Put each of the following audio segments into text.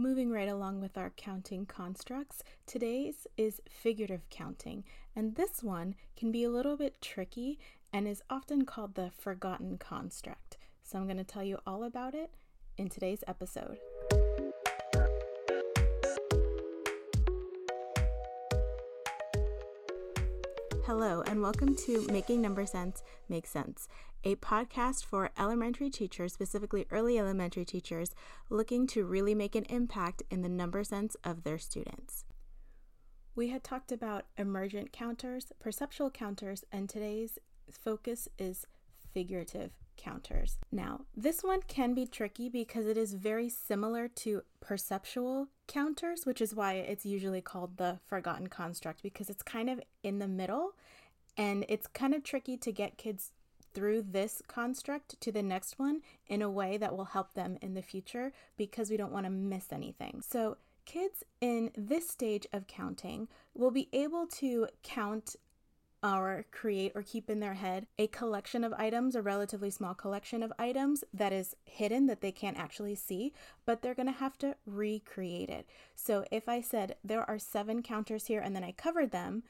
Moving right along with our counting constructs, today's is figurative counting, and this one can be a little bit tricky and is often called the forgotten construct. So I'm going to tell you all about it in today's episode. Hello, and welcome to Making Number Sense Make Sense, a podcast for elementary teachers, specifically early elementary teachers, looking to really make an impact in the number sense of their students. We had talked about emergent counters, perceptual counters, and today's focus is figurative counters. Now, this one can be tricky because it is very similar to perceptual counters, which is why it's usually called the forgotten construct because it's kind of in the middle and it's kind of tricky to get kids through this construct to the next one in a way that will help them in the future because we don't want to miss anything. So, kids in this stage of counting will be able to count or create or keep in their head a collection of items, a relatively small collection of items that is hidden that they can't actually see, but they're going to have to recreate it. So if I said there are seven counters here and then I covered them,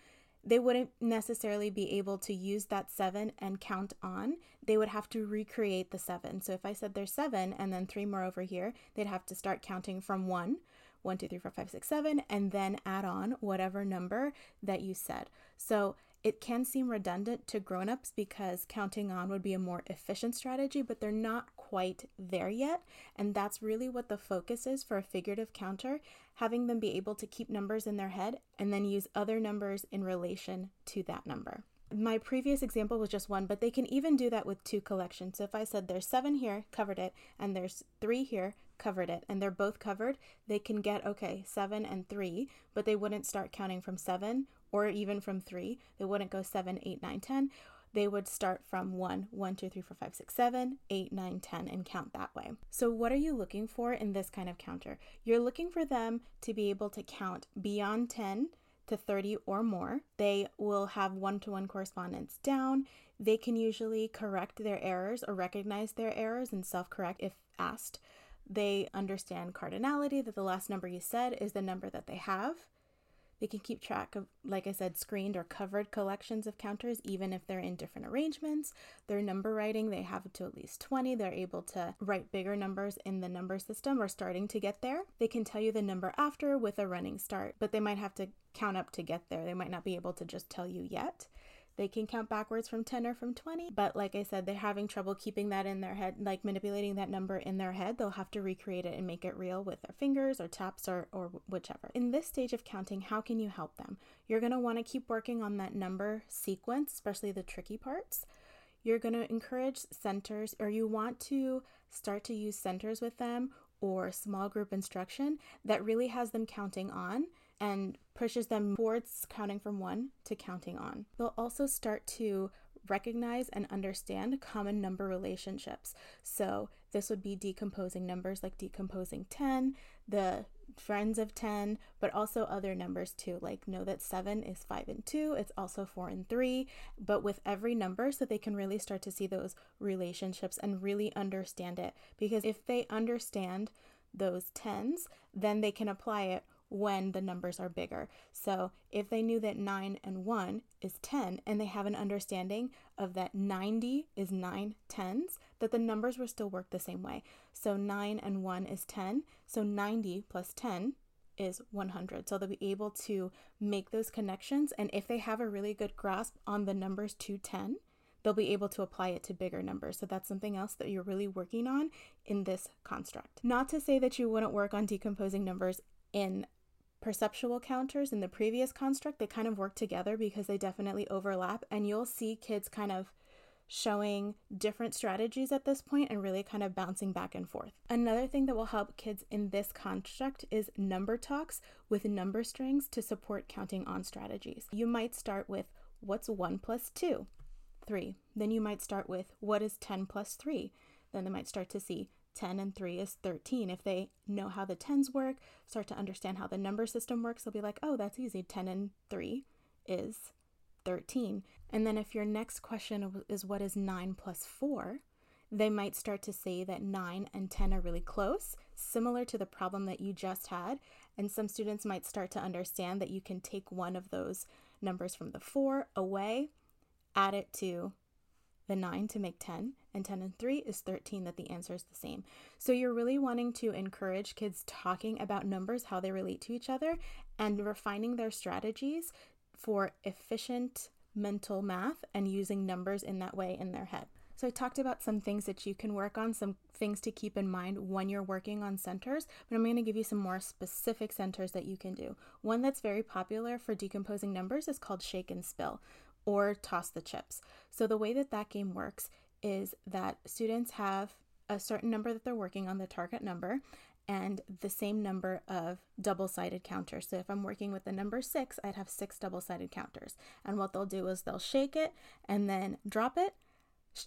they wouldn't necessarily be able to use that seven and count on. They would have to recreate the seven. So if I said there's seven and then three more over here, they'd have to start counting from one, one, two, three, four, five, six, seven, and then add on whatever number that you said. So it can seem redundant to grown-ups because counting on would be a more efficient strategy, but they're not quite there yet, and that's really what the focus is for a figurative counter, having them be able to keep numbers in their head and then use other numbers in relation to that number. My previous example was just one, but they can even do that with two collections. So if I said there's seven here, covered it, and there's three here, covered it, and they're both covered, they can get, okay, seven and three, but they wouldn't start counting from seven or even from three. They wouldn't go seven, eight, nine, ten. They would start from one, one, two, three, four, five, six, seven, eight, nine, ten, and count that way. So, what are you looking for in this kind of counter? You're looking for them to be able to count beyond 10 to 30 or more. They will have one to one correspondence down. They can usually correct their errors or recognize their errors and self correct if asked. They understand cardinality, that the last number you said is the number that they have. They can keep track of, like I said, screened or covered collections of counters, even if they're in different arrangements. Their number writing, they have to at least 20. They're able to write bigger numbers in the number system or starting to get there. They can tell you the number after with a running start, but they might have to count up to get there. They might not be able to just tell you yet. They can count backwards from 10 or from 20, but like I said, they're having trouble keeping that in their head, like manipulating that number in their head. They'll have to recreate it and make it real with their fingers or taps or, or whichever. In this stage of counting, how can you help them? You're going to want to keep working on that number sequence, especially the tricky parts you're going to encourage centers or you want to start to use centers with them or small group instruction that really has them counting on and pushes them towards counting from one to counting on. They'll also start to recognize and understand common number relationships. So, this would be decomposing numbers like decomposing 10, the friends of 10, but also other numbers too. Like, know that 7 is 5 and 2, it's also 4 and 3, but with every number so they can really start to see those relationships and really understand it. Because if they understand those tens, then they can apply it when the numbers are bigger. So if they knew that 9 and 1 is 10 and they have an understanding of that 90 is 9 tens, that the numbers will still work the same way. So 9 and 1 is 10. So 90 plus 10 is 100. So they'll be able to make those connections. And if they have a really good grasp on the numbers to 10, they'll be able to apply it to bigger numbers. So that's something else that you're really working on in this construct. Not to say that you wouldn't work on decomposing numbers in perceptual counters in the previous construct, they kind of work together because they definitely overlap. And you'll see kids kind of showing different strategies at this point and really kind of bouncing back and forth. Another thing that will help kids in this construct is number talks with number strings to support counting on strategies. You might start with what's 1 plus 2? 3. Then you might start with what is 10 plus 3? Then they might start to see 10 and 3 is 13. If they know how the tens work, start to understand how the number system works, they'll be like, oh, that's easy. 10 and 3 is 13. And then if your next question is what is 9 plus 4, they might start to see that 9 and 10 are really close. similar to the problem that you just had. And some students might start to understand that you can take one of those numbers from the 4 away, add it to the 9 to make 10, and 10 and 3 is 13, that the answer is the same. So you're really wanting to encourage kids talking about numbers, how they relate to each other, and refining their strategies for efficient mental math and using numbers in that way in their head. So, I talked about some things that you can work on, some things to keep in mind when you're working on centers, but I'm going to give you some more specific centers that you can do. One that's very popular for decomposing numbers is called shake and spill or toss the chips. So, the way that that game works is that students have a certain number that they're working on, the target number, and the same number of double sided counters. So if I'm working with the number six, I'd have six double sided counters. And what they'll do is they'll shake it and then drop it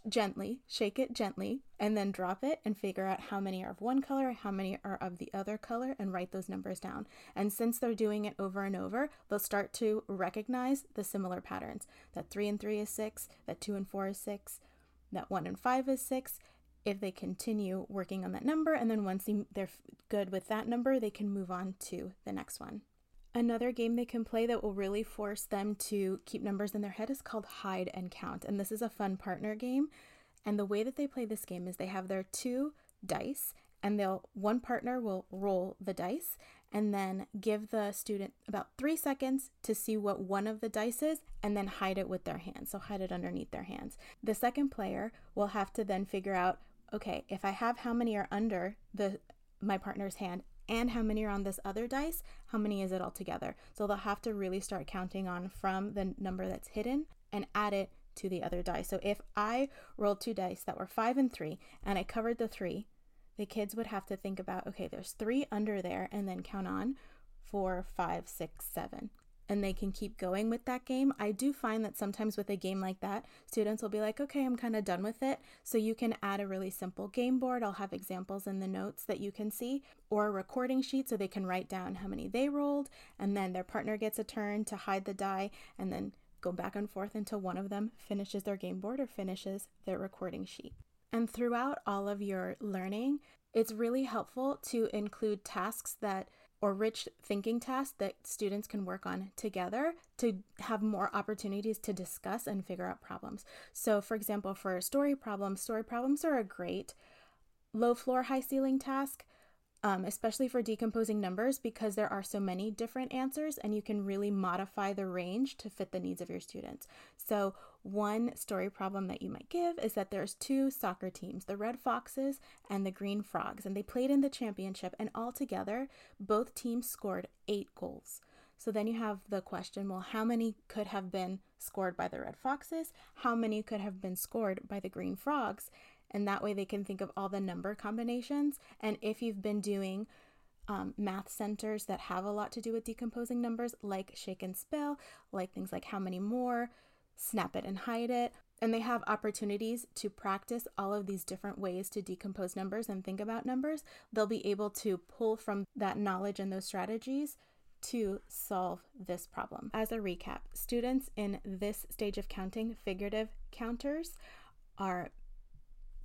gently, shake it gently, and then drop it and figure out how many are of one color, how many are of the other color, and write those numbers down. And since they're doing it over and over, they'll start to recognize the similar patterns that three and three is six, that two and four is six, that one and five is six. If they continue working on that number, and then once they're good with that number, they can move on to the next one. Another game they can play that will really force them to keep numbers in their head is called Hide and Count. And this is a fun partner game. And the way that they play this game is they have their two dice and they'll one partner will roll the dice and then give the student about 3 seconds to see what one of the dice is and then hide it with their hands. So hide it underneath their hands. The second player will have to then figure out okay, if I have how many are under the my partner's hand and how many are on this other dice, how many is it altogether. So they'll have to really start counting on from the number that's hidden and add it to the other dice. So if I rolled two dice that were five and three and I covered the three, the kids would have to think about okay, there's three under there and then count on four, five, six, seven and they can keep going with that game. I do find that sometimes with a game like that, students will be like, okay, I'm kind of done with it. So you can add a really simple game board. I'll have examples in the notes that you can see, or a recording sheet so they can write down how many they rolled, and then their partner gets a turn to hide the die, and then go back and forth until one of them finishes their game board or finishes their recording sheet. And throughout all of your learning, it's really helpful to include tasks that or rich thinking tasks that students can work on together to have more opportunities to discuss and figure out problems. So, for example, for story problems, story problems are a great low floor, high ceiling task um, especially for decomposing numbers because there are so many different answers and you can really modify the range to fit the needs of your students. So, one story problem that you might give is that there's two soccer teams, the Red Foxes and the Green Frogs, and they played in the championship, and all together, both teams scored eight goals. So then you have the question well, how many could have been scored by the Red Foxes? How many could have been scored by the Green Frogs? And that way they can think of all the number combinations. And if you've been doing um, math centers that have a lot to do with decomposing numbers, like shake and spill, like things like how many more, snap it and hide it, and they have opportunities to practice all of these different ways to decompose numbers and think about numbers, they'll be able to pull from that knowledge and those strategies to solve this problem. As a recap, students in this stage of counting, figurative counters, are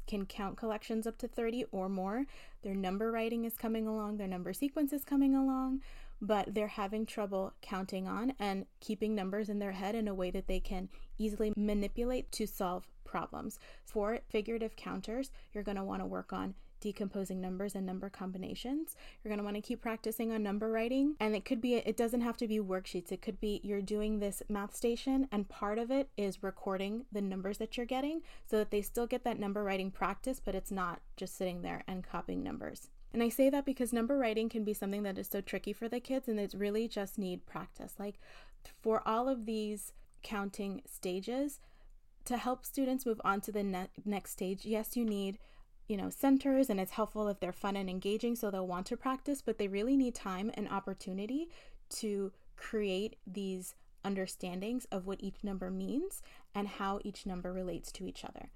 can count collections up to 30 or more. Their number writing is coming along, their number sequence is coming along, but they're having trouble counting on and keeping numbers in their head in a way that they can easily manipulate to solve problems. For figurative counters, you're going to want to work on decomposing numbers and number combinations. You're going to want to keep practicing on number writing. And it could be, it doesn't have to be worksheets. It could be you're doing this math station, and part of it is recording the numbers that you're getting so that they still get that number writing practice, but it's not just sitting there and copying numbers. And I say that because number writing can be something that is so tricky for the kids, and it's really just need practice. Like for all of these counting stages, to help students move on to the ne- next stage, yes, you need you know, centers and it's helpful if they're fun and engaging so they'll want to practice, but they really need time and opportunity to create these understandings of what each number means and how each number relates to each other.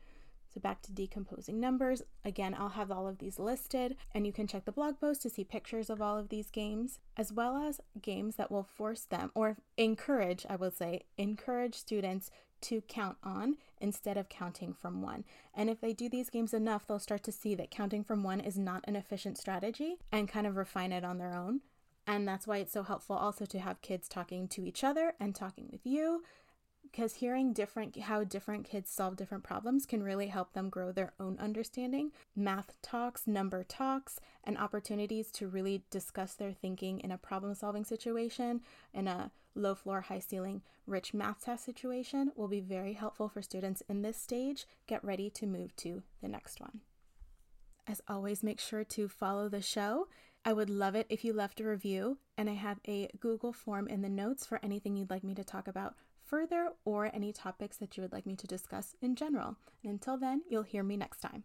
So, back to decomposing numbers. Again, I'll have all of these listed, and you can check the blog post to see pictures of all of these games, as well as games that will force them or encourage, I would say, encourage students to count on instead of counting from one. And if they do these games enough, they'll start to see that counting from one is not an efficient strategy and kind of refine it on their own. And that's why it's so helpful also to have kids talking to each other and talking with you because hearing different how different kids solve different problems can really help them grow their own understanding. Math talks number talks and opportunities to really discuss their thinking in a problem solving situation in a low floor high ceiling rich math test situation will be very helpful for students in this stage. Get ready to move to the next one. As always make sure to follow the show. I would love it if you left a review, and I have a Google form in the notes for anything you'd like me to talk about further or any topics that you would like me to discuss in general. And until then, you'll hear me next time.